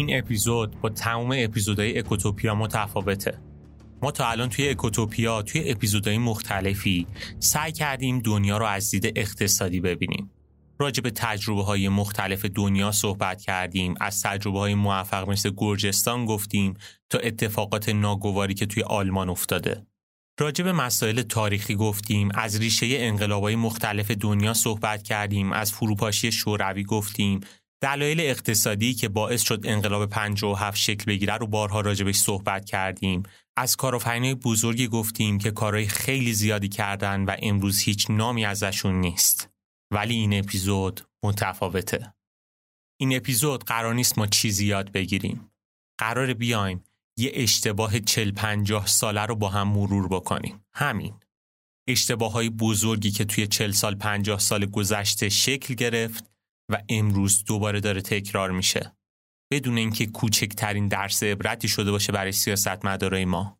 این اپیزود با تمام اپیزودهای اکوتوپیا متفاوته. ما تا الان توی اکوتوپیا توی اپیزودهای مختلفی سعی کردیم دنیا رو از دید اقتصادی ببینیم. راجع به تجربه های مختلف دنیا صحبت کردیم از تجربه های موفق مثل گرجستان گفتیم تا اتفاقات ناگواری که توی آلمان افتاده. راجع به مسائل تاریخی گفتیم از ریشه انقلابهای مختلف دنیا صحبت کردیم از فروپاشی شوروی گفتیم دلایل اقتصادی که باعث شد انقلاب 57 شکل بگیره رو بارها راجبش صحبت کردیم. از کارآفرینای بزرگی گفتیم که کارهای خیلی زیادی کردن و امروز هیچ نامی ازشون نیست. ولی این اپیزود متفاوته. این اپیزود قرار نیست ما چیزی یاد بگیریم. قرار بیایم یه اشتباه 40 50 ساله رو با هم مرور بکنیم. همین. اشتباه های بزرگی که توی 40 سال 50 سال گذشته شکل گرفت و امروز دوباره داره تکرار میشه. بدون اینکه کوچکترین درس عبرتی شده باشه برای سیاستمدارای ما.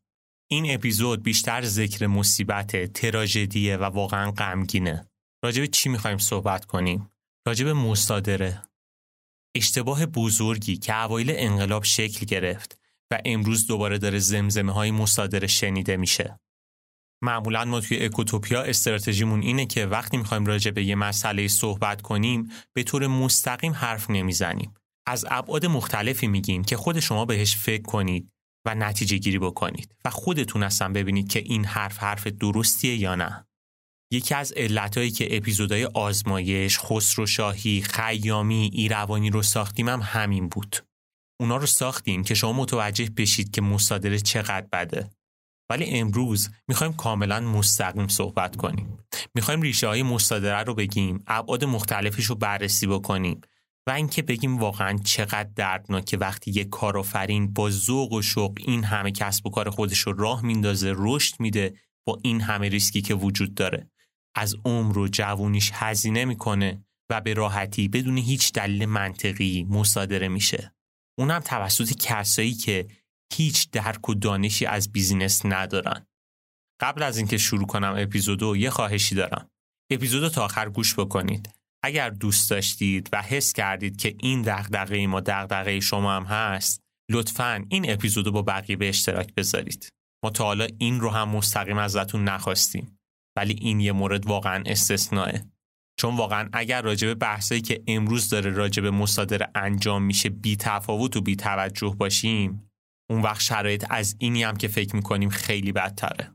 این اپیزود بیشتر ذکر مصیبت تراژدیه و واقعا غمگینه. راجب چی می‌خوایم صحبت کنیم؟ راجب مصادره. اشتباه بزرگی که اوایل انقلاب شکل گرفت و امروز دوباره داره زمزمه های مصادره شنیده میشه. معمولا ما توی اکوتوپیا استراتژیمون اینه که وقتی می‌خوایم راجع به یه مسئله صحبت کنیم به طور مستقیم حرف نمی‌زنیم. از ابعاد مختلفی میگیم که خود شما بهش فکر کنید و نتیجه گیری بکنید و خودتون اصلا ببینید که این حرف حرف درستیه یا نه. یکی از علتهایی که اپیزودهای آزمایش، خسرو شاهی، خیامی، ایروانی رو ساختیم هم همین بود. اونا رو ساختیم که شما متوجه بشید که مصادره چقدر بده. ولی امروز می‌خوایم کاملا مستقیم صحبت کنیم. می‌خوایم ریشه های مصادره رو بگیم ابعاد مختلفش رو بررسی بکنیم و اینکه بگیم واقعا چقدر دردناکه وقتی یک کارآفرین با ذوق و شوق این همه کسب و کار خودش رو راه میندازه رشد میده با این همه ریسکی که وجود داره. از عمر و جوونیش هزینه می‌کنه و به راحتی بدون هیچ دلیل منطقی مصادره میشه. اونم توسط کسایی که هیچ درک و دانشی از business ندارن. قبل از اینکه شروع کنم اپیزودو یه خواهشی دارم. اپیزودو تا آخر گوش بکنید. اگر دوست داشتید و حس کردید که این دغدغه ما دغدغه شما هم هست، لطفا این اپیزودو با بقیه به اشتراک بذارید. ما تا حالا این رو هم مستقیم ازتون نخواستیم. ولی این یه مورد واقعا استثنائه. چون واقعا اگر راجب بحثایی که امروز داره راجب مصادره انجام میشه بی تفاوت و بی توجه باشیم اون وقت شرایط از اینی هم که فکر می‌کنیم خیلی بدتره.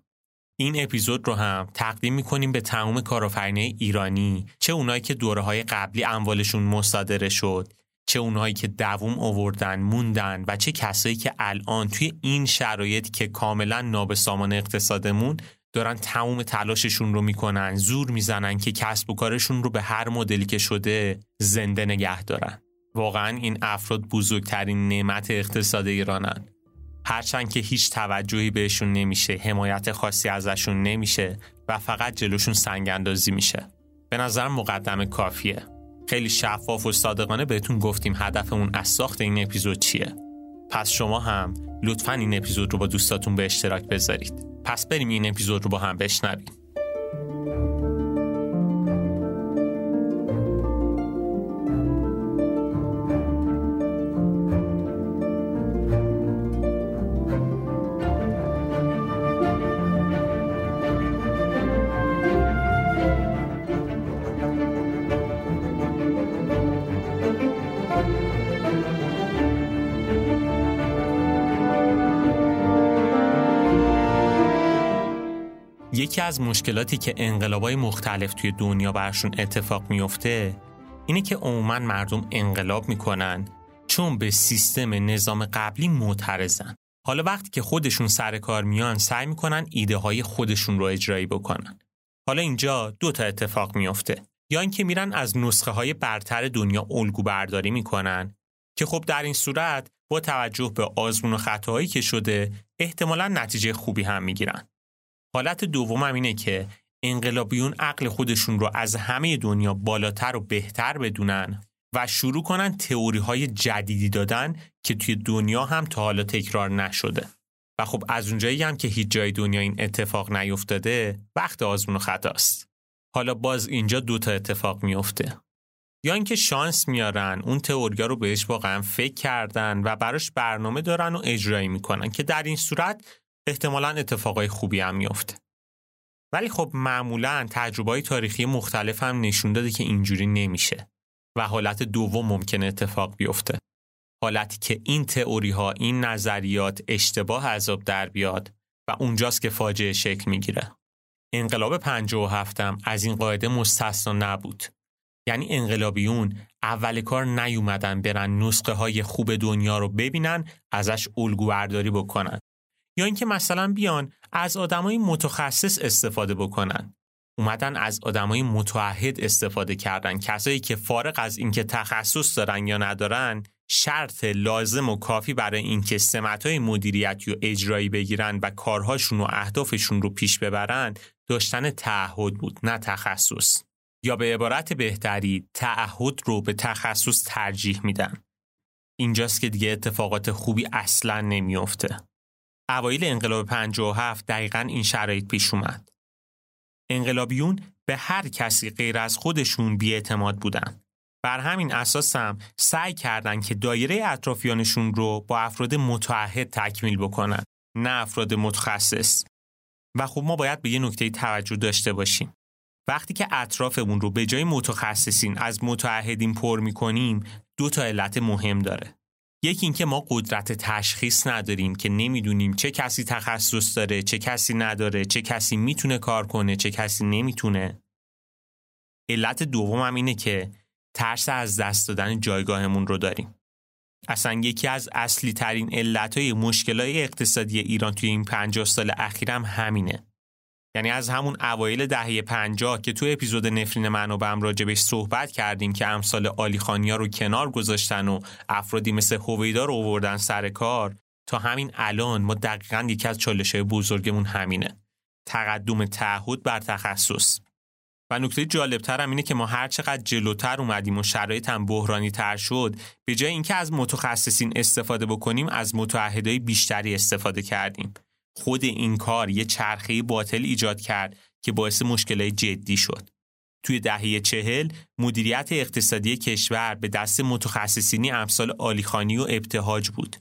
این اپیزود رو هم تقدیم می‌کنیم به تمام کارآفرینای ایرانی. چه اونایی که دوره های قبلی اموالشون مصادره شد چه اونایی که دووم آوردن موندن و چه کسایی که الان توی این شرایط که کاملا نابسامان اقتصادمون دارن تمام تلاششون رو می‌کنن زور می‌زنن که کسب و کارشون رو به هر مدلی که شده زنده نگه دارن. واقعا این افراد بزرگترین نعمت اقتصاد ایرانن. هرچند که هیچ توجهی بهشون نمیشه حمایت خاصی ازشون نمیشه و فقط جلوشون سنگ اندازی میشه. به نظر مقدمه کافیه. خیلی شفاف و صادقانه بهتون گفتیم هدفمون از ساخت این اپیزود چیه. پس شما هم لطفا این اپیزود رو با دوستاتون به اشتراک بذارید. پس بریم این اپیزود رو با هم بشنویم. یکی از مشکلاتی که انقلابای مختلف توی دنیا برشون اتفاق میفته اینه که عموما مردم انقلاب می‌کنن چون به سیستم نظام قبلی معترضن. حالا وقتی که خودشون سر کار میان سعی می‌کنن ایده های خودشون رو اجرایی بکنن. حالا اینجا دو تا اتفاق میافته یا اینکه میرن از نسخه های برتر دنیا الگو برداری می‌کنن که خب در این صورت با توجه به آزمون و خطاهایی که شده احتمالا نتیجه خوبی هم می‌گیرن. حالت دوم هم اینه که انقلابیون عقل خودشون رو از همه دنیا بالاتر و بهتر بدونن و شروع کنن تئوری های جدیدی دادن که توی دنیا هم تا حالا تکرار نشده. و خب از اونجایی هم که هیچ جای دنیا این اتفاق نیفتاده وقت آزمون و خطاست. حالا باز اینجا دو تا اتفاق میفته. یا اینکه شانس میارن اون تئوریا رو بهش واقعا فکر کردن و براش برنامه دارن و اجرایی می‌کنن که در این صورت احتمالا اتفاقای خوبی هم میفته. ولی خب معمولا تجربه تاریخی مختلف هم نشون داده که اینجوری نمیشه و حالت دوم ممکنه اتفاق بیفته. حالتی که این تئوری ها این نظریات اشتباه عذاب در بیاد و اونجاست که فاجعه شکل می‌گیره. انقلاب 57 هم از این قاعده مستثنا نبود. یعنی انقلابیون اول کار نیومدن برن نسخه های خوب دنیا رو ببینن ازش الگو برداری بکنن یا اینکه مثلا بیان از آدمای متخصص استفاده بکنن. اومدن از آدمای متعهد استفاده کردن. کسایی که فارغ از اینکه تخصص دارن یا ندارن شرط لازم و کافی برای اینکه سمتهای مدیریتی و اجرایی بگیرن و کارهاشون و اهدافشون رو پیش ببرن داشتن تعهد بود نه تخصص. یا به عبارت بهتری تعهد رو به تخصص ترجیح میدن. اینجاست که دیگه اتفاقات خوبی اصلا نمیافته. اوایل انقلاب 57 دقیقا این شرایط پیش اومد. انقلابیون به هر کسی غیر از خودشون بیاعتماد بودن. بر همین اساس هم سعی کردند که دایره اطرافیانشون رو با افراد متعهد تکمیل بکنن نه افراد متخصص. و خب ما باید به یه نکته توجه داشته باشیم. وقتی که اطرافمون رو به جای متخصصین از متعهدین پر می‌کنیم دو تا علت مهم داره. یکی اینکه ما قدرت تشخیص نداریم که نمی‌دونیم چه کسی تخصص داره چه کسی نداره چه کسی می‌تونه کار کنه چه کسی نمی‌تونه علت دوم اینه که ترس از دست دادن جایگاهمون رو داریم. اصلا یکی از اصلی ترین علت های مشکل اقتصادی ایران توی این 50 سال اخیرم همینه. یعنی از همون اوایل دهه 50 که تو اپیزود نفرین منابعم راجبش صحبت کردیم که امثال آلیخانیا رو کنار گذاشتن و افرادی مثل هویدا رو آوردن سر کار تا همین الان ما دقیقا یکی از چالش های بزرگمون همینه. تقدم تعهد بر تخصص و نکته جالبتر هم اینه که ما هر چقدر جلوتر اومدیم و شرایط هم بحرانی تر شد به جای اینکه از متخصصین استفاده بکنیم از متعهدای بیشتری استفاده کردیم خود این کار یه چرخه باطل ایجاد کرد که باعث مشکلات جدی شد توی دهه چهل مدیریت اقتصادی کشور به دست متخصصینی امثال آلیخانی و ابتهاج بود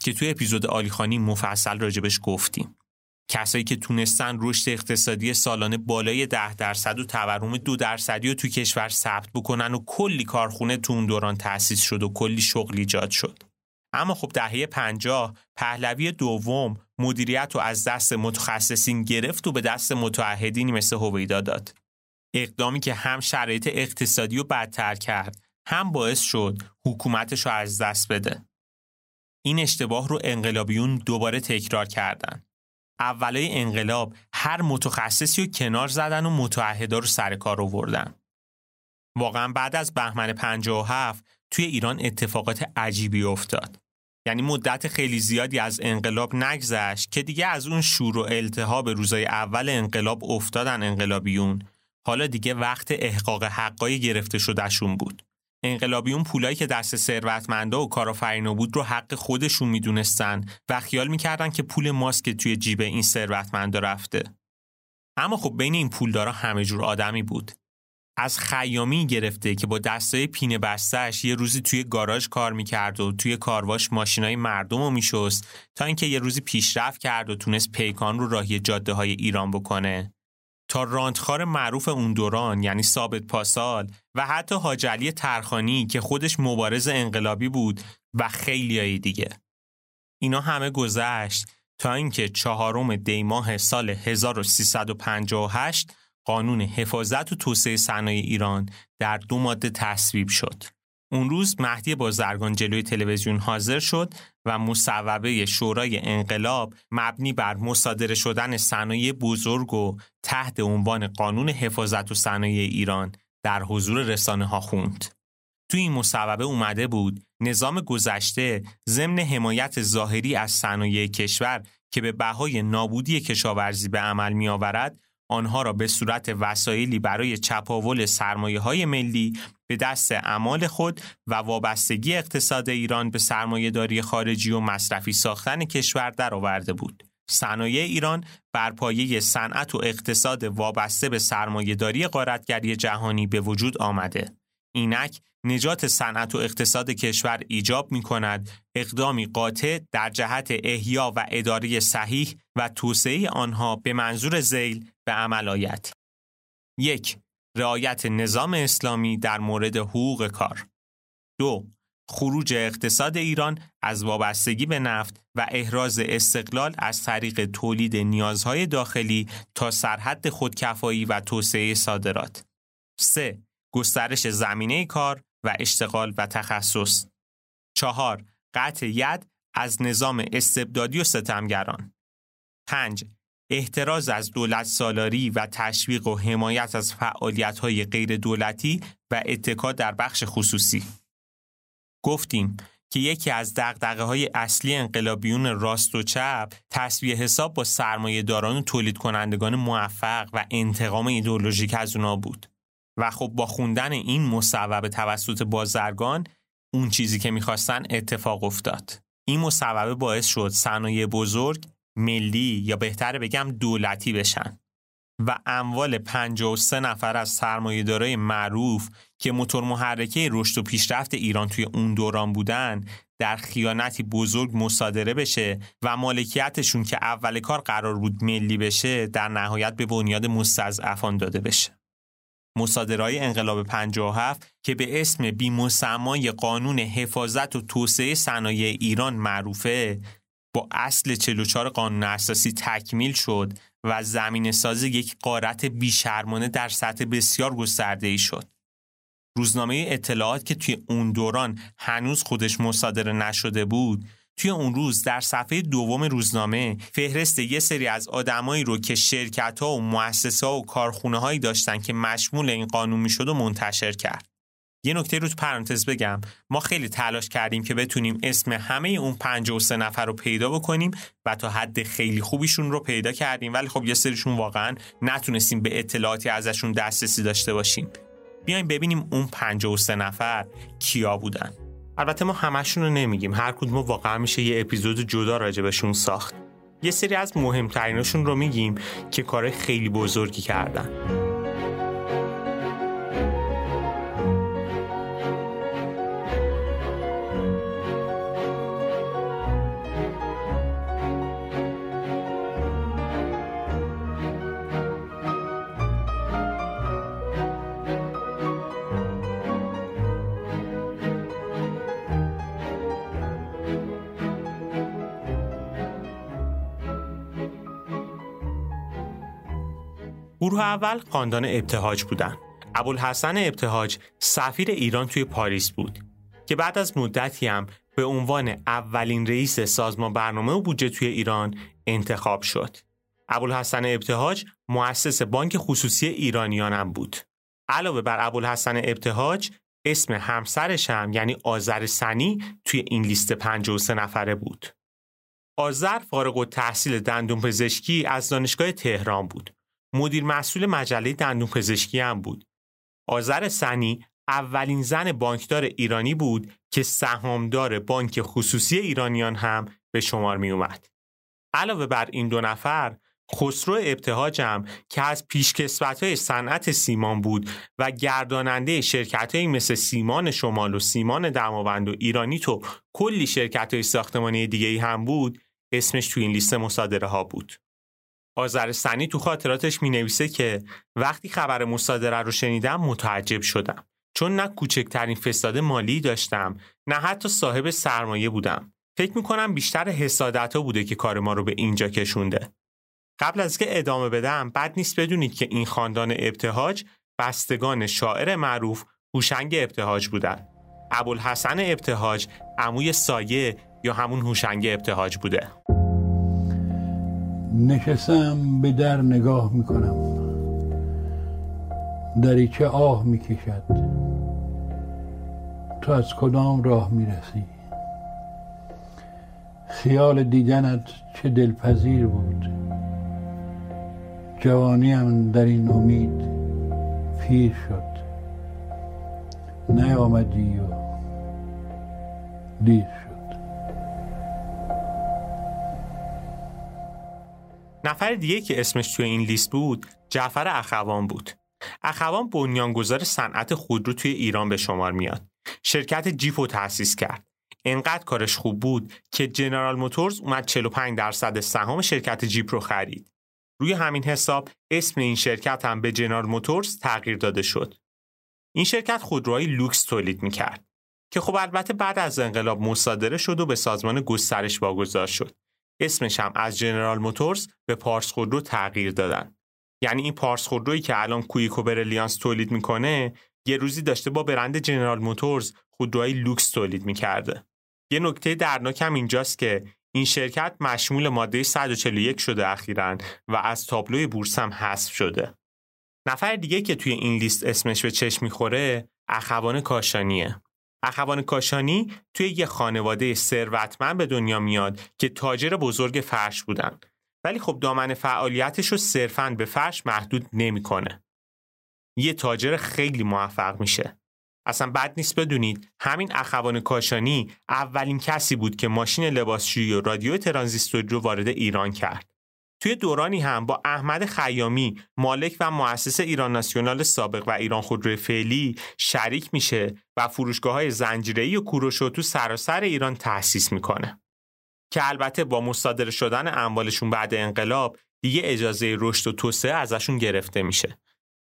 که توی اپیزود آلیخانی مفصل راجبش گفتیم کسایی که تونستن رشد اقتصادی سالانه بالای ده درصد و تورم دو درصدی رو تو کشور ثبت بکنن و کلی کارخونه تو اون دوران تأسیس شد و کلی شغل ایجاد شد. اما خب دهه پنجاه پهلوی دوم مدیریت رو از دست متخصصین گرفت و به دست متعهدینی مثل هویدا داد. اقدامی که هم شرایط اقتصادی رو بدتر کرد هم باعث شد حکومتش رو از دست بده. این اشتباه رو انقلابیون دوباره تکرار کردند. اولای انقلاب هر متخصصی رو کنار زدن و متعهدا رو سر کار آوردن. واقعا بعد از بهمن 57 توی ایران اتفاقات عجیبی افتاد. یعنی مدت خیلی زیادی از انقلاب نگذشت که دیگه از اون شور و التهاب روزای اول انقلاب افتادن انقلابیون حالا دیگه وقت احقاق حقای گرفته شدهشون بود. انقلابیون پولایی که دست ثروتمندا و کارآفرینا بود رو حق خودشون می‌دونستن و خیال می‌کردن که پول ماسک توی جیب این ثروتمندا رفته. اما خب بین این پولدارا همه جور آدمی بود. از خیامی گرفته که با دستای پینه بستش یه روزی توی گاراژ کار می‌کرد و توی کارواش ماشینای مردم رو میشست تا اینکه یه روزی پیشرفت کرد و تونست پیکان رو راهی جاده های ایران بکنه تا راندخار معروف اون دوران یعنی ثابت پاسال و حتی حاجلی ترخانی که خودش مبارز انقلابی بود و خیلی دیگه. اینا همه گذشت تا اینکه چهارم دیماه سال 1358 قانون حفاظت و توسعه صنایع ایران در دو ماده تصویب شد. اون روز مهدی بازرگان جلوی تلویزیون حاضر شد و مصوبه شورای انقلاب مبنی بر مصادره شدن صنایع بزرگ و تحت عنوان قانون حفاظت و صنایع ایران در حضور رسانه ها خوند. تو این مصوبه اومده بود نظام گذشته ضمن حمایت ظاهری از صنایع کشور که به بهای نابودی کشاورزی به عمل می آورد آنها را به صورت وسایلی برای چپاول سرمایه های ملی به دست اعمال خود و وابستگی اقتصاد ایران به سرمایهداری خارجی و مصرفی ساختن کشور درآورده بود. صنایع ایران بر پایه صنعت و اقتصاد وابسته به سرمایهداری قارتگری جهانی به وجود آمده. اینک نجات صنعت و اقتصاد کشور ایجاب می کند اقدامی قاطع در جهت احیا و اداره صحیح و توسعه آنها به منظور زیل به عمل آید. یک رعایت نظام اسلامی در مورد حقوق کار. دو خروج اقتصاد ایران از وابستگی به نفت و احراز استقلال از طریق تولید نیازهای داخلی تا سرحد خودکفایی و توسعه صادرات. 3. گسترش زمینه کار و اشتغال و تخصص. چهار قطع ید از نظام استبدادی و ستمگران. 5. احتراز از دولت سالاری و تشویق و حمایت از فعالیت های غیر دولتی و اتکا در بخش خصوصی. گفتیم که یکی از دقدقه های اصلی انقلابیون راست و چپ تصویه حساب با سرمایه داران و تولید کنندگان موفق و انتقام ایدولوژیک از اونا بود. و خب با خوندن این مصوبه توسط بازرگان اون چیزی که می‌خواستن اتفاق افتاد. این مصوبه باعث شد صنایع بزرگ ملی یا بهتر بگم دولتی بشن و اموال 53 نفر از سرمایه‌دارای معروف که موتور محرکه رشد و پیشرفت ایران توی اون دوران بودن در خیانتی بزرگ مصادره بشه و مالکیتشون که اول کار قرار بود ملی بشه در نهایت به بنیاد مستضعفان داده بشه. مصادرهای انقلاب 57 که به اسم بیمسمای قانون حفاظت و توسعه صنایع ایران معروفه با اصل 44 قانون اساسی تکمیل شد و زمین ساز یک قارت بیشرمانه در سطح بسیار گسترده ای شد. روزنامه اطلاعات که توی اون دوران هنوز خودش مصادره نشده بود توی اون روز در صفحه دوم روزنامه فهرست یه سری از آدمایی رو که شرکت ها و مؤسسه ها و کارخونه هایی داشتن که مشمول این قانون می‌شد و منتشر کرد. یه نکته رو تو پرانتز بگم. ما خیلی تلاش کردیم که بتونیم اسم همه اون 53 نفر رو پیدا بکنیم و تا حد خیلی خوبیشون رو پیدا کردیم. ولی خب یه سریشون واقعا نتونستیم به اطلاعاتی ازشون دسترسی داشته باشیم. بیایم ببینیم اون 53 نفر کیا بودن. البته ما همشون رو نمیگیم. هر کدوم واقعا میشه یه اپیزود جدا راجبشون ساخت. یه سری از مهمتریناشون رو میگیم که کار خیلی بزرگی کردن. گروه اول خاندان ابتهاج بودن. ابوالحسن ابتهاج سفیر ایران توی پاریس بود که بعد از مدتی هم به عنوان اولین رئیس سازمان برنامه و بودجه توی ایران انتخاب شد. ابوالحسن ابتهاج مؤسس بانک خصوصی ایرانیان هم بود. علاوه بر ابوالحسن ابتهاج اسم همسرش هم یعنی آذر سنی توی این لیست 53 نفره بود. آذر فارغ التحصیل دندون پزشکی از دانشگاه تهران بود مدیر مسئول مجله دندون پزشکی هم بود. آذر سنی اولین زن بانکدار ایرانی بود که سهامدار بانک خصوصی ایرانیان هم به شمار می اومد. علاوه بر این دو نفر خسرو ابتهاجم که از پیشکسوت های صنعت سیمان بود و گرداننده شرکت های مثل سیمان شمال و سیمان دماوند و ایرانی تو کلی شرکت های ساختمانی دیگه هم بود اسمش تو این لیست مصادره ها بود. آذرستانی تو خاطراتش می نویسه که وقتی خبر مصادره رو شنیدم متعجب شدم. چون نه کوچکترین فساد مالی داشتم نه حتی صاحب سرمایه بودم. فکر کنم بیشتر حسادت ها بوده که کار ما رو به اینجا کشونده. قبل از که ادامه بدم بد نیست بدونید که این خاندان ابتهاج بستگان شاعر معروف هوشنگ ابتهاج بودند ابوالحسن ابتهاج عموی سایه یا همون هوشنگ ابتهاج بوده. نشستم به در نگاه می‌کنم. دریچه آه می‌کشد. تو از کدام راه می‌رسی؟ خیال دیدنت چه دلپذیر بود؟ جوانیم در این امید پیر شد. نیامدی و دیر شد. نفر دیگه که اسمش توی این لیست بود جعفر اخوان بود. اخوان بنیانگذار صنعت خودرو توی ایران به شمار میاد. شرکت جیپ رو تأسیس کرد. انقدر کارش خوب بود که جنرال موتورز اومد 45 درصد سهام شرکت جیپ رو خرید. روی همین حساب اسم این شرکت هم به جنرال موتورز تغییر داده شد. این شرکت خودروهای لوکس تولید می‌کرد که خب البته بعد از انقلاب مصادره شد و به سازمان گسترش واگذار شد. اسمش هم از جنرال موتورز به پارس خودرو تغییر دادن. یعنی این پارس خودرویی که الان کوییک و برلیانس تولید می‌کنه یه روزی داشته با برند جنرال موتورز خودروهای لوکس تولید می‌کرده. یه نکته دردناک هم اینجاست که این شرکت مشمول ماده 141 شده اخیرا و از تابلوی بورس هم حذف شده. نفر دیگه که توی این لیست اسمش به چشم می‌خوره اخوان کاشانیه. اخوان کاشانی توی یه خانواده ثروتمند به دنیا میاد که تاجر بزرگ فرش بودن ولی خب دامن فعالیتش رو صرفاً به فرش محدود نمی‌کنه. یه تاجر خیلی موفق میشه. اصلا بد نیست بدونید همین اخوان کاشانی اولین کسی بود که ماشین لباسشویی و رادیو ترانزیستوری رو وارد ایران کرد. توی دورانی هم با احمد خیامی مالک و مؤسس ایران ناسیونال سابق و ایران خودروی فعلی شریک میشه و فروشگاه های زنجیره‌ای و کوروشو تو سراسر ایران تأسیس می‌کنه. که البته با مصادره شدن اموالشون بعد انقلاب دیگه اجازه رشد و توسعه ازشون گرفته میشه.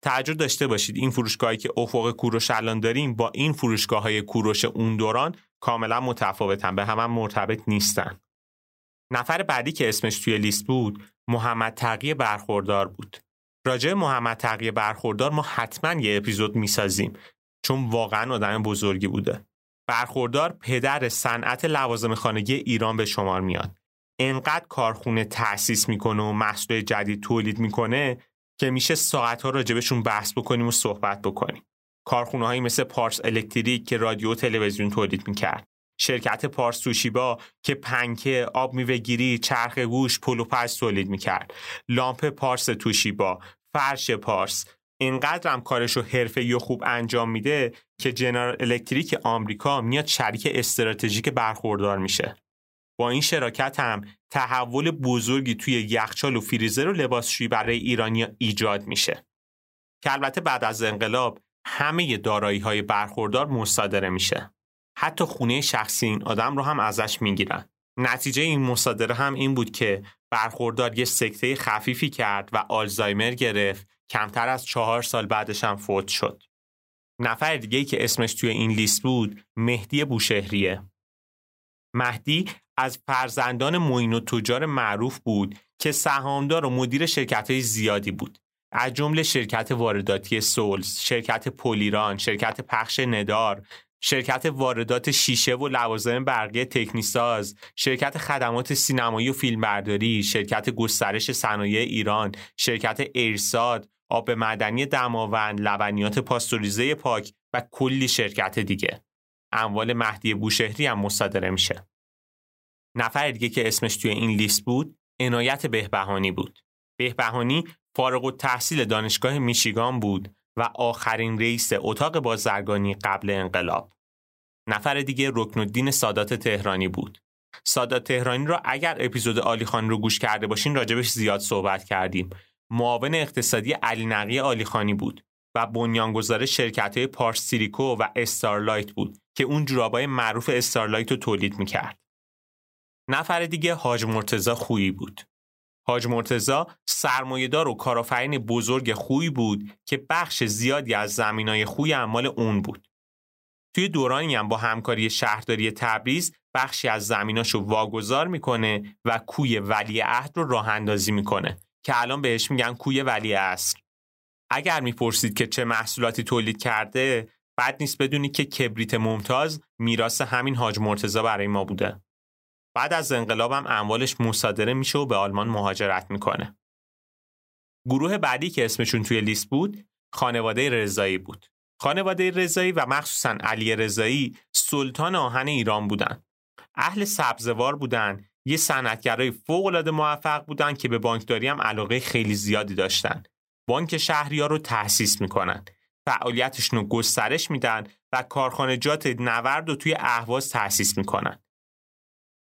تعجب داشته باشید این فروشگاهی که افق کوروش الان داریم با این فروشگاه های کوروش اون دوران کاملا متفاوتن به هم, هم مرتبط نیستن. نفر بعدی که اسمش توی لیست بود محمد تقی برخوردار بود. راجع محمد تقی برخوردار ما حتما یه اپیزود می‌سازیم چون واقعا آدم بزرگی بوده. برخوردار پدر صنعت لوازم خانگی ایران به شمار میاد. انقدر کارخونه تأسیس می‌کنه و محصول جدید تولید می‌کنه که میشه ساعت ها راجبشون بحث بکنیم و صحبت بکنیم. کارخونه هایی مثل پارس الکتریک که رادیو و تلویزیون تولید می‌کرد. شرکت پارس توشیبا که پنکه، آب میوهگیری، چرخ گوش، پلوپز تولید می‌کرد. لامپ پارس توشیبا، فرش پارس، اینقدر هم کارش رو حرفه و خوب انجام میده که جنرال الکتریک آمریکا میاد شریک استراتژیک برخوردار میشه. با این شراکت هم تحول بزرگی توی یخچال و فریزر و لباسشویی برای ایرانی ایجاد میشه. که البته بعد از انقلاب همه دارایی های برخوردار مصادره میشه. حتی خونه شخصی این آدم رو هم ازش می‌گیرن. نتیجه این مصادره هم این بود که برخوردار یه سکته خفیفی کرد و آلزایمر گرفت کمتر از چهار سال بعدش هم فوت شد. نفر دیگه که اسمش توی این لیست بود مهدی بوشهریه. مهدی از فرزندان موین و تجار معروف بود که سهامدار و مدیر شرکت های زیادی بود. از جمله شرکت وارداتی سولز، شرکت پولیران، شرکت پخش ندار، شرکت واردات شیشه و لوازم برقی تکنیساز، شرکت خدمات سینمایی و فیلمبرداری، شرکت گسترش صنایع ایران، شرکت ایرساد، آب معدنی دماوند، لبنیات پاستوریزه پاک و کلی شرکت دیگه. اموال مهدی بوشهری هم مصادره میشه. نفر دیگه که اسمش توی این لیست بود، عنایت بهبهانی بود. بهبهانی فارغ التحصیل دانشگاه میشیگان بود و آخرین رئیس اتاق بازرگانی قبل انقلاب. نفر دیگه رکن الدین سادات تهرانی بود. سادات تهرانی را اگر اپیزود عالیخانی رو گوش کرده باشین راجبش زیاد صحبت کردیم. معاون اقتصادی علینقی عالیخانی بود و بنیانگذار شرکت های پارس سیریکو و استارلایت بود که اون جورابای معروف استارلایت رو تولید می‌کرد. نفر دیگه حاج مرتزا خویی بود. حاج مرتزا سرمایهدار و کارآفرین بزرگ خوی بود که بخش زیادی از زمینای خوی اعمال اون بود. توی دورانی هم با همکاری شهرداری تبریز بخشی از زمیناشو واگذار می‌کنه و کوی ولی عهد رو راه اندازی می‌کنه که الان بهش میگن کوی ولی اصر اگر می‌پرسید که چه محصولاتی تولید کرده بد نیست بدونید که کبریت ممتاز میراث همین حاج مرتزا برای ما بوده بعد از انقلابم اموالش مصادره میشه و به آلمان مهاجرت می‌کنه. گروه بعدی که اسمشون توی لیست بود خانواده رضایی بود. خانواده رضایی و مخصوصا علی رضایی سلطان آهن ایران بودن. اهل سبزوار بودن، یه صنعتگرای فوق‌العاده موفق بودن که به بانکداری هم علاقه خیلی زیادی داشتن. بانک شهریار رو تأسیس می‌کنن. فعالیتشون رو گسترش میدن و کارخانجات نورد رو توی اهواز تأسیس می‌کنن.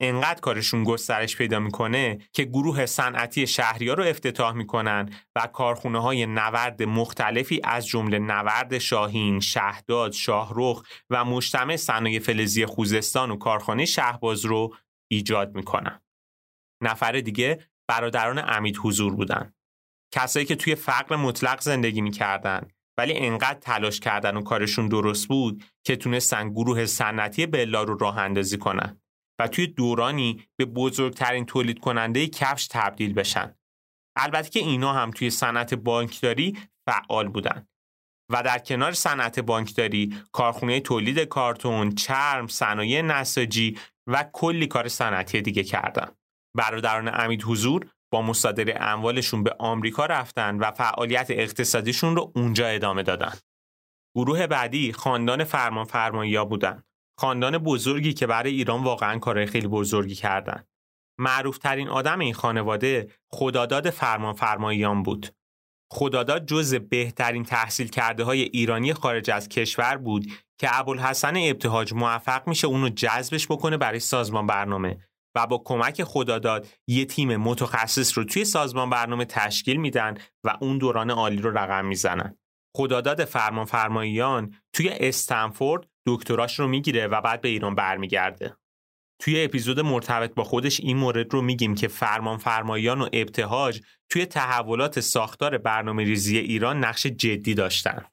انقدر کارشون گسترش پیدا می‌کنه که گروه صنعتی شهریار رو افتتاح می‌کنن و کارخونه های نورد مختلفی از جمله نورد شاهین، شهداد، شاهرخ و مجتمع صنایع فلزی خوزستان و کارخانه شهباز رو ایجاد می‌کنن. نفر دیگه برادران امید حضور بودن. کسایی که توی فقر مطلق زندگی می‌کردن ولی انقدر تلاش کردن و کارشون درست بود که تونستن گروه صنعتی بلا رو راه اندازی کنن. و توی دورانی به بزرگترین تولید کننده کفش تبدیل بشن. البته که اینا هم توی صنعت بانکداری فعال بودن. و در کنار صنعت بانکداری کارخونه تولید کارتون، چرم، صنایع نساجی و کلی کار صنعتی دیگه کردن. برادران امید حضور با مصادره اموالشون به آمریکا رفتن و فعالیت اقتصادیشون رو اونجا ادامه دادن. گروه بعدی خاندان فرمانفرمایی بودن. خاندان بزرگی که برای ایران واقعا کارهای خیلی بزرگی کردن. معروف ترین آدم این خانواده خداداد فرمان فرماییان بود. خداداد جز بهترین تحصیل کرده های ایرانی خارج از کشور بود که ابوالحسن ابتهاج موفق میشه اونو جذبش بکنه برای سازمان برنامه و با کمک خداداد یه تیم متخصص رو توی سازمان برنامه تشکیل میدن و اون دوران عالی رو رقم می‌زنن. خداداد فرمان فرماییان توی استنفورد دکتراش رو می‌گیره و بعد به ایران برمیگرده. توی اپیزود مرتبط با خودش این مورد رو میگیم که فرمان فرماییان و ابتهاج توی تحولات ساختار برنامه ریزی ایران نقش جدی داشتن.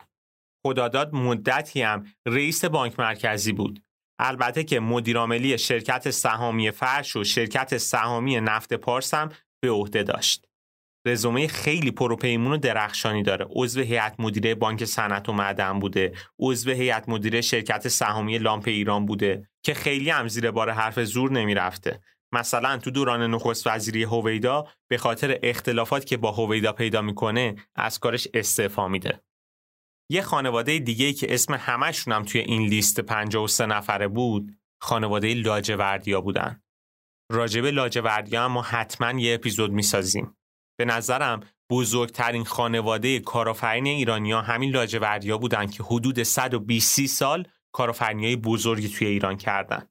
خداداد مدتی هم رئیس بانک مرکزی بود. البته که مدیرعاملی شرکت سهامی فرش و شرکت سهامی نفت پارس هم به عهده داشت. رزومه خیلی پروپیمون و درخشانی داره. عضو هیئت مدیره بانک صنعت و معدن بوده. عضو هیئت مدیره شرکت سهامی لامپ ایران بوده که خیلی هم زیر بار حرف زور نمی‌رفته. مثلا تو دوران نخست وزیری هویدا به خاطر اختلافات که با هویدا پیدا می‌کنه از کارش استعفا میده. یه خانواده دیگه که اسم همشون هم توی این لیست 53 نفره بود خانواده لاجوردیا بودن. راجب لاجوردیا هم ما حتما یه اپیزود می‌سازیم. به نظرم بزرگترین خانواده کارآفرین ایرانیا همین لاجوردیا بودن که حدود 120 سال کارآفرینی بزرگی توی ایران کردن.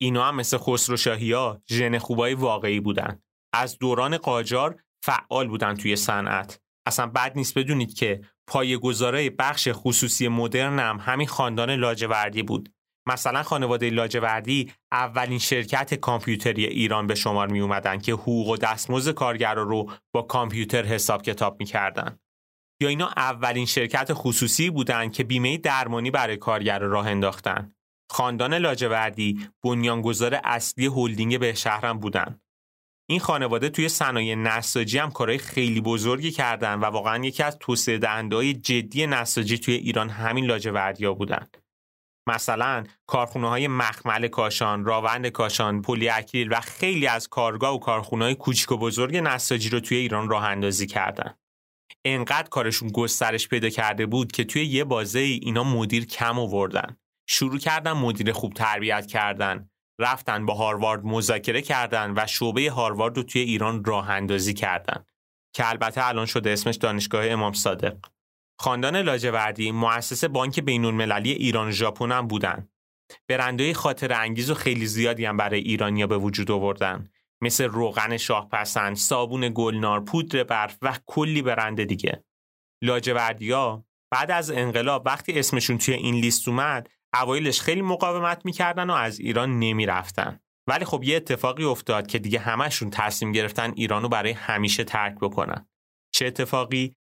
اینا هم مثل خسرو شاهی ها ژن خوبای واقعی بودن. از دوران قاجار فعال بودن توی صنعت. اصلا بد نیست بدونید که پایه‌گذارای بخش خصوصی مدرن هم همین خاندان لاجوردی بود مثلا خانواده لاجوردی اولین شرکت کامپیوتری ایران به شمار می اومدن که حقوق و دستمزد کارگرا رو با کامپیوتر حساب کتاب می‌کردن. یا اینا اولین شرکت خصوصی بودند که بیمه درمانی برای کارگر راه انداختن. خاندان لاجوردی بنیانگذار اصلی هلدینگ به شهرم بودن. این خانواده توی صنایع نساجی هم کارهای خیلی بزرگی کردن و واقعا یکی از توسعه دهنده جدی نساجی توی ایران همین لاجوردیا بودن. مثلا کارخونه های مخمل کاشان، راوند کاشان، پلی اکریل و خیلی از کارگاه و کارخونه های کوچیک و بزرگ نساجی رو توی ایران راه اندازی کردن. انقدر کارشون گسترش پیدا کرده بود که توی یه بازه ای اینا مدیر کم آوردن. شروع کردن مدیر خوب تربیت کردن. رفتن با هاروارد مذاکره کردن و شعبه هاروارد رو توی ایران راه اندازی کردن. که البته الان شده اسمش دانشگاه امام صادق. خاندان لاجوردی مؤسس بانک المللی ایران ژاپن هم بودن. برندهای خاطر انگیز و خیلی زیادی هم برای ایرانیا به وجود آوردن. مثل روغن شاهپسند، صابون گلنار، پودر برف و کلی برند دیگه. لاجوردیا بعد از انقلاب وقتی اسمشون توی این لیست اومد اوایلش خیلی مقاومت می‌کردن و از ایران نمی‌رفتن. ولی خب یه اتفاقی افتاد که دیگه همشون تصمیم گرفتن ایرانو برای همیشه ترک بکنن. چه اتفاقی؟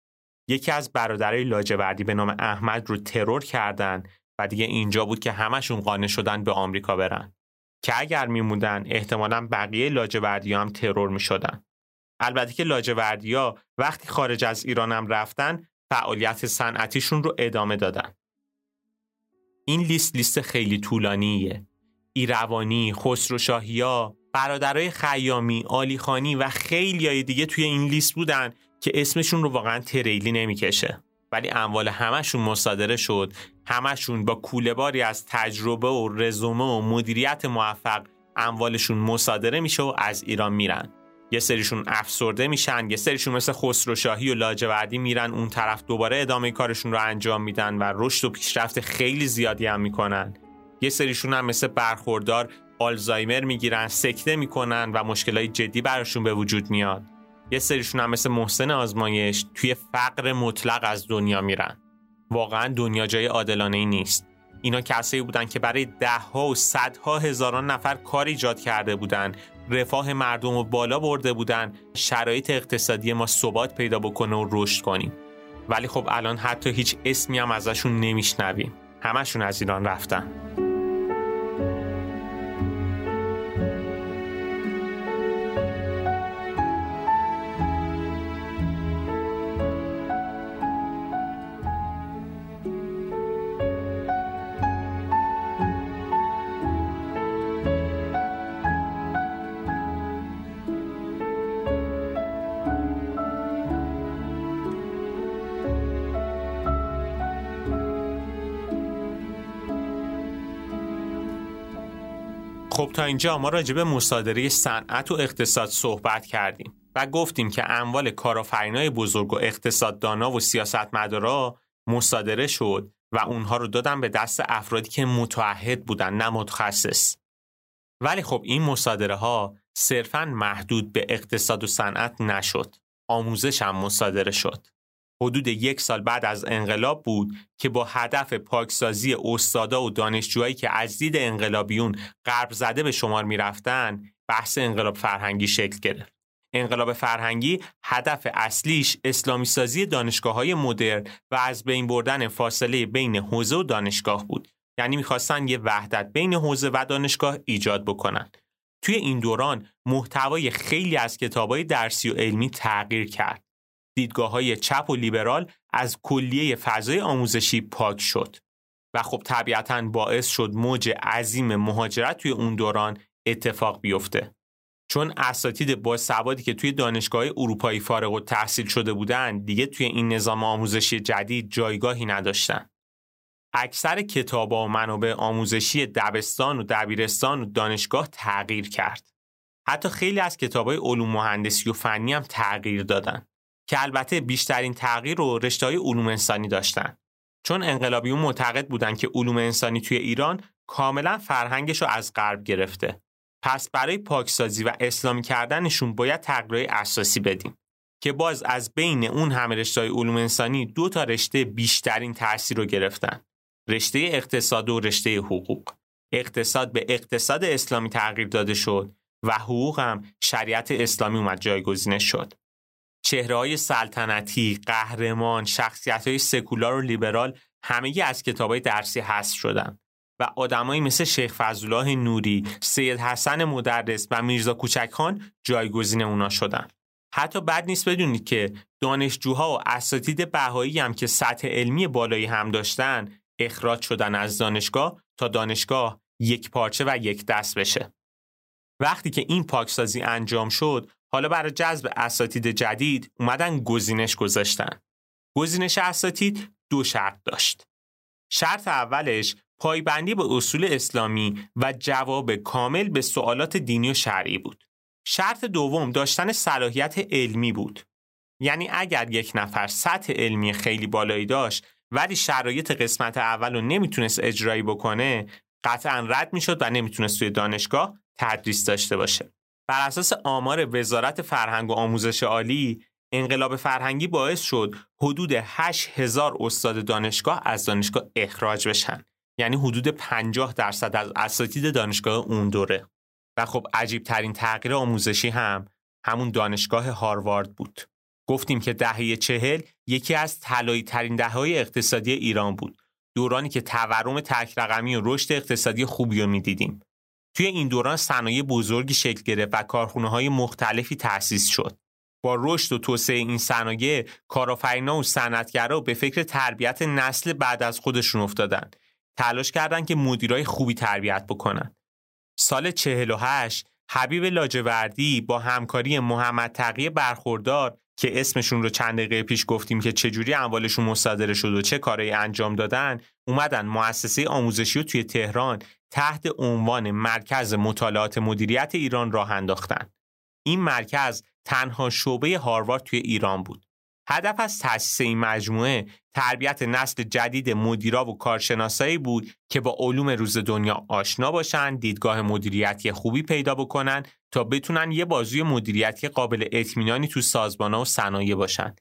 یکی از برادرای لاجوردی به نام احمد رو ترور کردن و دیگه اینجا بود که همشون قانع شدن به آمریکا برن. که اگر میموندن احتمالا بقیه لاجوردی هم ترور می‌شدن. البته که لاجوردیا وقتی خارج از ایران هم رفتن فعالیت صنعتیشون رو ادامه دادن. این لیست لیست خیلی طولانیه. ایروانی، خسرو شاهیا، برادرای خیامی، آلیخانی و خیلی های دیگه توی این لیست بودن که اسمشون رو واقعا تریلی نمی‌کشه. ولی اموال همشون مصادره شد. همشون با کوله باری از تجربه و رزومه و مدیریت موفق اموالشون مصادره میشه و از ایران میرن. یه سریشون افسرده میشن یه سریشون مثل خسرو شاهی و لاجوردی میرن. اون طرف دوباره ادامه کارشون رو انجام میدن و رشد و پیشرفت خیلی زیادی هم می‌کنن. یه سریشون هم مثل برخوردار آلزایمر می‌گیرن سکته می‌کنن و مشکلای جدی براشون به وجود میاد. یه سریشون هم مثل محسن آزمایش توی فقر مطلق از دنیا میرن. واقعا دنیا جای عادلانه ای نیست. اینا کسایی بودن که برای دهها و صدها هزاران نفر کار ایجاد کرده بودن رفاه مردم رو بالا برده بودن شرایط اقتصادی ما ثبات پیدا بکنه و رشد کنیم. ولی خب الان حتی هیچ اسمی هم ازشون نمیشنویم. همشون از ایران رفتن. خب تا اینجا ما راجع به مصادره صنعت و اقتصاد صحبت کردیم و گفتیم که اموال کارآفرینای بزرگ و اقتصاددانا و سیاستمدارا مصادره شد و اونها رو دادن به دست افرادی که متعهد بودن نه متخصص. ولی خب این مصادره ها صرفا محدود به اقتصاد و صنعت نشد. آموزش هم مصادره شد. حدود یک سال بعد از انقلاب بود که با هدف پاکسازی استادا و دانشجوهایی که از دید انقلابیون غرب زده به شمار می‌رفتن بحث انقلاب فرهنگی شکل گرفت. انقلاب فرهنگی هدف اصلیش اسلامی سازی دانشگاه های مدرن و از بین بردن فاصله بین حوزه و دانشگاه بود. یعنی می‌خواستن یه وحدت بین حوزه و دانشگاه ایجاد بکنن. توی این دوران محتوای خیلی از کتابای درسی و علمی تغییر کرد. دیدگاه های چپ و لیبرال از کلیه فضای آموزشی پاک شد و خب طبیعتا باعث شد موج عظیم مهاجرت توی اون دوران اتفاق بیفته. چون اساتید با سوادی که توی دانشگاه اروپایی فارغ و تحصیل شده بودن دیگه توی این نظام آموزشی جدید جایگاهی نداشتن. اکثر کتاب و منابع آموزشی دبستان و دبیرستان و دانشگاه تغییر کرد. حتی خیلی از کتاب های علوم مهندسی و فنی هم تغییر دادن. که البته بیشترین تغییر رو رشته علوم انسانی داشتن. چون انقلابیون معتقد بودن که علوم انسانی توی ایران کاملا فرهنگش رو از غرب گرفته. پس برای پاکسازی و اسلامی کردنشون باید تغییرهای اساسی بدیم که باز از بین اون همه رشته علوم انسانی دو تا رشته بیشترین تاثیر رو گرفتن. رشته اقتصاد و رشته حقوق. اقتصاد به اقتصاد اسلامی تغییر داده شد و حقوق هم شریعت اسلامی اومد جایگزینش شد. چهرهای سلطنتی، قهرمان، شخصیت های سکولار و لیبرال همه از کتاب های درسی حذف شدن و آدمایی مثل شیخ فضلالله نوری، سید حسن مدرس و میرزا کوچکخان جایگزین اونا شدن. حتی بد نیست بدونید که دانشجوها و اساتید بهایی هم که سطح علمی بالایی هم داشتن اخراج شدن از دانشگاه تا دانشگاه یک پارچه و یک دست بشه. وقتی که این پاکسازی انجام شد حالا برای جذب اساتید جدید اومدن گزینش گذاشتن. گزینش اساتید دو شرط داشت. شرط اولش پایبندی به اصول اسلامی و جواب کامل به سوالات دینی و شرعی بود. شرط دوم داشتن صلاحیت علمی بود. یعنی اگر یک نفر سطح علمی خیلی بالایی داشت ولی شرایط قسمت اول رو نمی‌تونست اجرایی بکنه قطعا رد می‌شد و نمی‌تونست توی دانشگاه تدریس داشته باشه. بر اساس آمار وزارت فرهنگ و آموزش عالی انقلاب فرهنگی باعث شد حدود 8000 استاد دانشگاه از دانشگاه اخراج بشن. یعنی حدود 50 درصد از اساتید دانشگاه اون دوره. و خب عجیب ترین تغییر آموزشی هم همون دانشگاه هاروارد بود. گفتیم که دهه چهل یکی از طلایی ترین دهه اقتصادی ایران بود. دورانی که تورم تک رقمی و رشد اقتصادی خوبی رو می‌دیدیم. توی این دوران صنایع بزرگی شکل گرفت و کارخونه های مختلفی تأسیس شد. با رشد و توسعه این صنایع کارآفرینا و صنعتگرا به فکر تربیت نسل بعد از خودشون افتادن. تلاش کردند که مدیرای خوبی تربیت بکنن. سال 48 حبیب لاجوردی با همکاری محمد تقی برخوردار که اسمشون رو چند دقیقه پیش گفتیم که چجوری اموالشون مصادره شد و چه کارایی انجام دادن اومدن مؤسسه آموزشی رو توی تهران تحت عنوان مرکز مطالعات مدیریت ایران راه انداختن. این مرکز تنها شعبه هاروارد توی ایران بود. هدف از تأسیس این مجموعه تربیت نسل جدید مدیرا و کارشناسایی بود که با علوم روز دنیا آشنا باشن، دیدگاه مدیریتی خوبی پیدا بکنن تا بتونن یه بازوی مدیریتی قابل اطمینانی تو سازمان‌ها و صنایع باشن.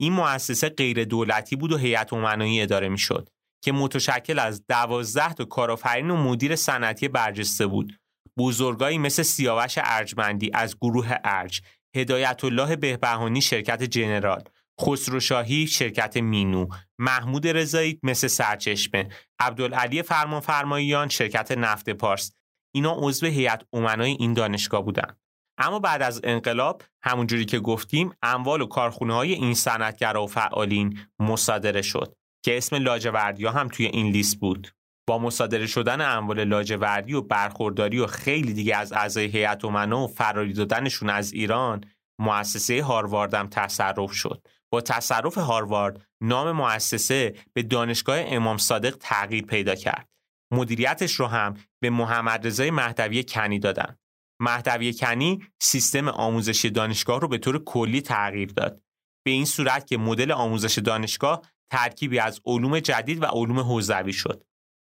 این مؤسسه غیر دولتی بود و هیئت امنایی اداره می‌شد. که متشکل از دوازده تا کارآفرین و مدیر صنعتی برجسته بود. بزرگایی مثل سیاوش ارجمندی از گروه ارج، هدایت الله بهبهانی شرکت جنرال، خسرو شاهی شرکت مینو محمود رضایی مثل سرچشمه عبدالعلی فرمان فرماییان شرکت نفت پارس. اینا عضو هیئت امنای این دانشگاه بودن. اما بعد از انقلاب همونجوری که گفتیم اموال و کارخونه های این صنعتگرا و فعالین مصادره شد. که اسم لاجوردی هم توی این لیست بود با مصادره شدن اموال لاجوردی و برخورداری و خیلی دیگه از اعضای هیئت امنا و فراری دادنشون از ایران مؤسسه هارواردم تصرف شد با تصرف هاروارد نام مؤسسه به دانشگاه امام صادق تغییر پیدا کرد. مدیریتش رو هم به محمد رضای مهدوی کنی دادن. مهدوی کنی سیستم آموزشی دانشگاه رو به طور کلی تغییر داد. به این صورت که مدل آموزش دانشگاه ترکیبی از علوم جدید و علوم حوزوی شد.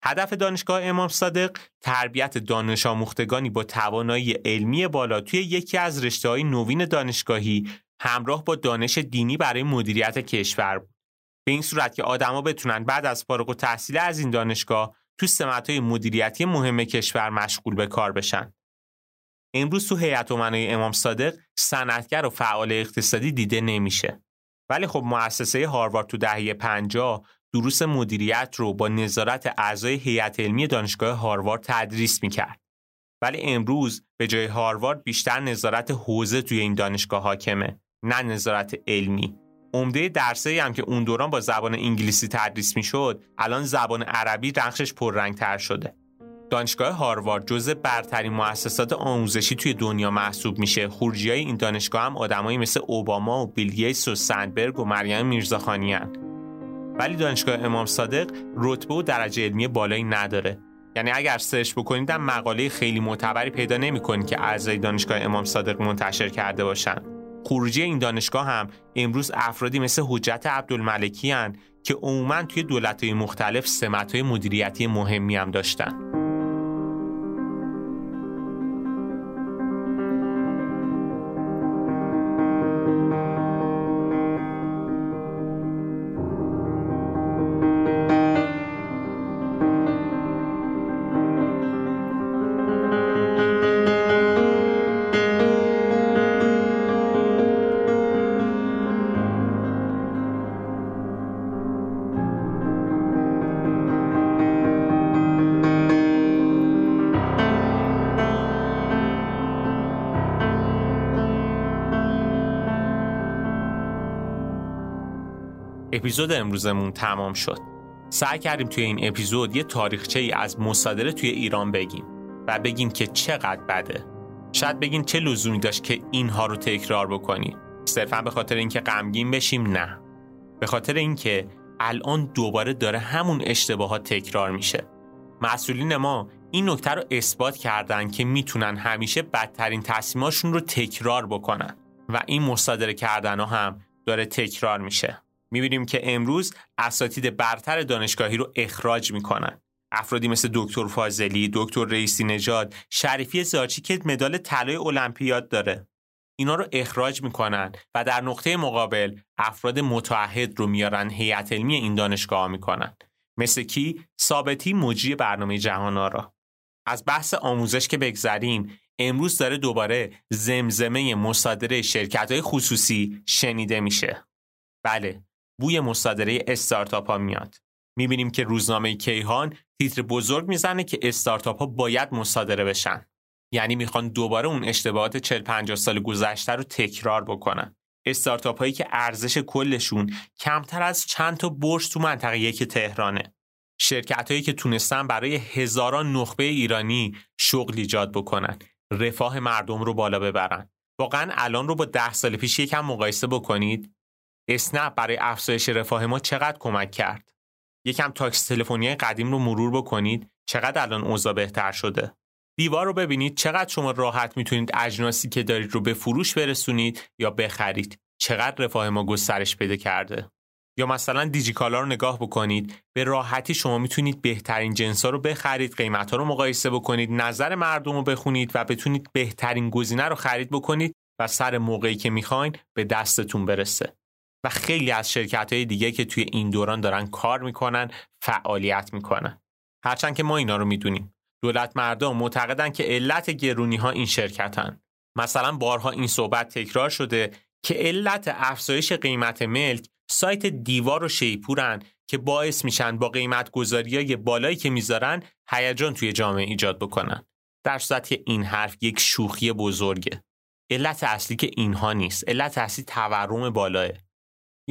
هدف دانشگاه امام صادق تربیت دانش آموختگانی با توانایی علمی بالا توی یکی از رشته های نوین دانشگاهی همراه با دانش دینی برای مدیریت کشور بود. به این صورت که آدما بتونن بعد از فارغ و تحصیل از این دانشگاه تو های مدیریتی مهم کشور مشغول به کار بشن. امروز تو هیئت امنای امام صادق صنعتگر و فعال اقتصادی دیده نمیشه. ولی خب مؤسسه هاروارد تو دهه 50 دروس مدیریت رو با نظارت اعضای هیئت علمی دانشگاه هاروارد تدریس می‌کرد. ولی امروز به جای هاروارد بیشتر نظارت حوزه توی این دانشگاه حاکمه نه نظارت علمی عمده درسایی هم که اون دوران با زبان انگلیسی تدریس می‌شد الان زبان عربی نقشش پررنگتر شده دانشگاه هاروارد جزء برترین مؤسسات آموزشی توی دنیا محسوب میشه. خروجی های این دانشگاه هم آدمایی مثل اوباما و بیل و سندبرگ و مریم میرزاخانی ولی دانشگاه امام صادق رتبه و درجه علمی بالایی نداره. یعنی اگر سرچ بکنید هم مقاله خیلی معتبری پیدا نمی‌کنید که اعضای دانشگاه امام صادق منتشر کرده باشن. خروجی این دانشگاه هم امروز افرادی مثل حجت عبدالملکی هن که عموما توی دولتهای مختلف سمتهای مدیریتی مهمی هم داشتن. اپیزود امروزمون تمام شد. سعی کردیم توی این اپیزود یه تاریخچه ای از مصادره توی ایران بگیم و بگیم که چقدر بده. شاید بگین چه لزومی داشت که اینها رو تکرار بکنیم. صرفا به خاطر اینکه غمگین بشیم نه. به خاطر اینکه الان دوباره داره همون اشتباهات تکرار میشه. مسئولین ما این نکته رو اثبات کردن که می‌تونن همیشه بدترین تصمیماشون رو تکرار بکنن و این مصادره کردن ها هم داره تکرار میشه. می‌بینیم که امروز اساتید برتر دانشگاهی رو اخراج می‌کنن افرادی مثل دکتر فاضلی، دکتر رئیسی نژاد، شریفی زاچی که مدال طلای المپیاد داره. اینا رو اخراج می‌کنن و در نقطه مقابل افراد متعهد رو میارن هیئت علمی این دانشگاه می‌کنن. مثل کی؟ ثابتی مجری برنامه جهان را. از بحث آموزش که بگذریم امروز داره دوباره زمزمه مصادره شرکت های خصوصی شنیده میشه. بله بوی مصادره استارتاپ ها میاد. می‌بینیم که روزنامه کیهان تیتر بزرگ می‌زنه که استارتاپ ها باید مصادره بشن. یعنی می‌خوان دوباره اون اشتباهات 40 50 سال گذشته رو تکرار بکنن. استارتاپ هایی که ارزش کلشون کمتر از چند تا برج تو منطقه یک تهرانه. شرکت هایی که تونستن برای هزاران نخبه ایرانی شغل ایجاد بکنن. رفاه مردم رو بالا ببرن واقعا الان رو با ده سال پیش یکم مقایسه بکنید اسنپ برای افزایش رفاه ما چقدر کمک کرد؟ یکم تاکس تلفنی قدیم رو مرور بکنید. چقدر الان اوضاع بهتر شده؟ دیوار رو ببینید. چقدر شما راحت می‌تونید اجناسی که دارید رو به فروش برسونید یا بخرید. چقدر رفاه ما گسترش پیدا کرده؟ یا مثلا دیجیکالا رو نگاه بکنید. به راحتی شما می‌تونید بهترین جنس ها رو بخرید قیمت ها رو مقایسه بکنید نظر مردم رو بخونید و بتونید بهترین گزینه رو خرید بکنید و سر موقعی که می‌خواین به دستتون برسه. و خیلی از شرکت های دیگه که توی این دوران دارن کار می‌کنن فعالیت می‌کنن. هرچند که ما اینا رو می‌دونیم. دولت مردم معتقدن که علت گرونی ها این شرکتن. مثلا بارها این صحبت تکرار شده که علت افزایش قیمت ملک سایت دیوار و شیپورن که باعث میشن با قیمت گذاری های بالایی که می‌ذارن هیجان توی جامعه ایجاد بکنن. در صورت این حرف یک شوخی بزرگه. علت اصلی که اینها نیست. علت اصلی تورم بالاه.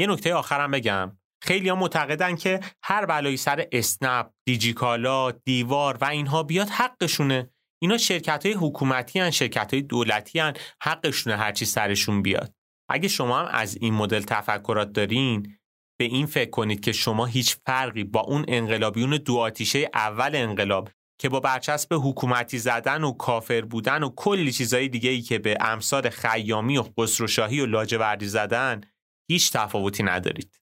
یه نکته آخرم بگم. خیلی ها معتقدن که هر بلایی سر اسنپ، دیجیکالا، دیوار و اینها بیاد حقشونه. اینا شرکت های حکومتی هن، شرکت های دولتی هن، حقشونه هرچی سرشون بیاد. اگه شما هم از این مدل تفکرات دارین به این فکر کنید که شما هیچ فرقی با اون انقلابیون دو آتیشه اول انقلاب که با برچسب حکومتی زدن و کافر بودن و کلی چیزایی دیگه ای که به امثال خیامی و خسروشاهی و لاجوردی زدن هیچ تفاوتی ندارید.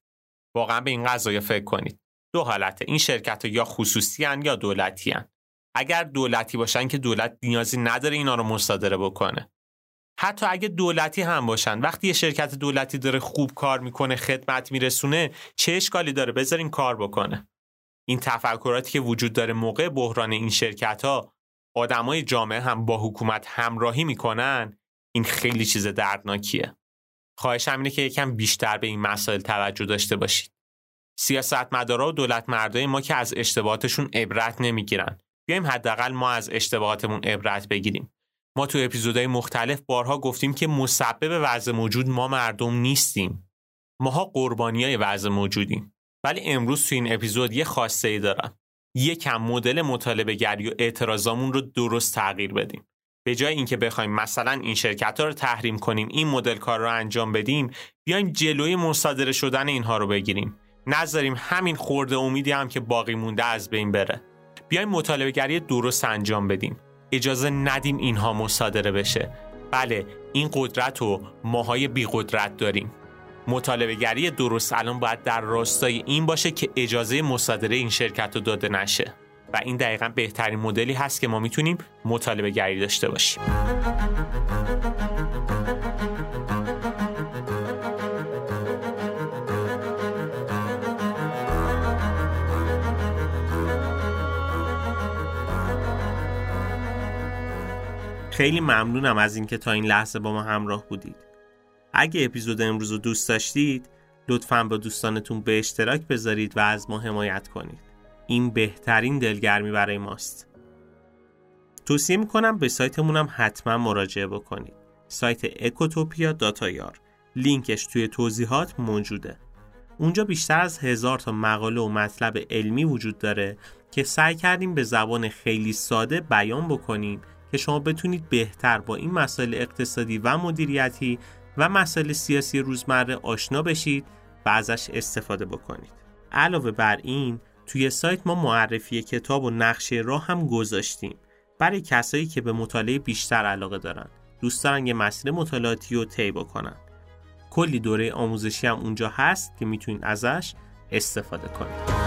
واقعا به این قضايا فکر کنید. دو حالته این شرکت یا خصوصی هن یا دولتی هن. اگر دولتی باشن که دولت نیازی نداره اینا رو مصادره بکنه. حتی اگه دولتی هم باشن وقتی یه شرکت دولتی داره خوب کار می‌کنه خدمت میرسونه چه اشکالی داره؟ بذارین کار بکنه. این تفکراتی که وجود داره موقع بحران این شرکت ها آدمای جامعه هم با حکومت همراهی می‌کنن این خیلی چیز دردناکیه. خواهش اینه که یکم بیشتر به این مسائل توجه داشته باشید. سیاستمدارا و دولت مردای ما که از اشتباهاتشون عبرت نمی‌گیرن. بیایم حداقل ما از اشتباهاتمون عبرت بگیریم. ما تو اپیزودهای مختلف بارها گفتیم که مسبب وضع موجود ما مردم نیستیم. ماها قربانی های وضع موجودیم. ولی امروز تو این اپیزود یه خواسته ای دارم یکم مدل مطالبه گری و اعتراضامون رو درست تغییر بدیم. به جای اینکه بخوایم مثلا این شرکت ها رو تحریم کنیم این مدل کار رو انجام بدیم بیایم جلوی مصادره شدن اینها رو بگیریم. نذاریم همین خورده امیدی هم که باقی مونده از بین بره. بیایم مطالبه گری درست انجام بدیم. اجازه ندیم اینها مصادره بشه. بله این قدرت رو ماهای بی قدرت داریم. مطالبه گری درست الان باید در راستای این باشه که اجازه مصادره این شرکت رو داده نشه. و این دقیقا بهترین مدلی هست که ما می‌تونیم مطالبه گری داشته باشیم خیلی ممنونم از اینکه تا این لحظه با ما همراه بودید. اگه اپیزود امروز رو دوست داشتید لطفا با دوستانتون به اشتراک بذارید و از ما حمایت کنید. این بهترین دلگرمی برای ماست. توصیه می‌کنم به سایتمون هم حتما مراجعه بکنید. سایت اکوتوپیا داتایار لینکش توی توضیحات موجوده. اونجا بیشتر از هزار تا مقاله و مطلب علمی وجود داره که سعی کردیم به زبان خیلی ساده بیان بکنیم که شما بتونید بهتر با این مسائل اقتصادی و مدیریتی و مسائل سیاسی روزمره آشنا بشید و ازش استفاده بکنید. علاوه بر این توی سایت ما معرفی کتاب و نقشه راه هم گذاشتیم. برای کسایی که به مطالعه بیشتر علاقه دارن. دوست دارن یه مسیر مطالعاتی رو طی بکنن. کلی دوره آموزشی هم اونجا هست که می‌تونید ازش استفاده کنید.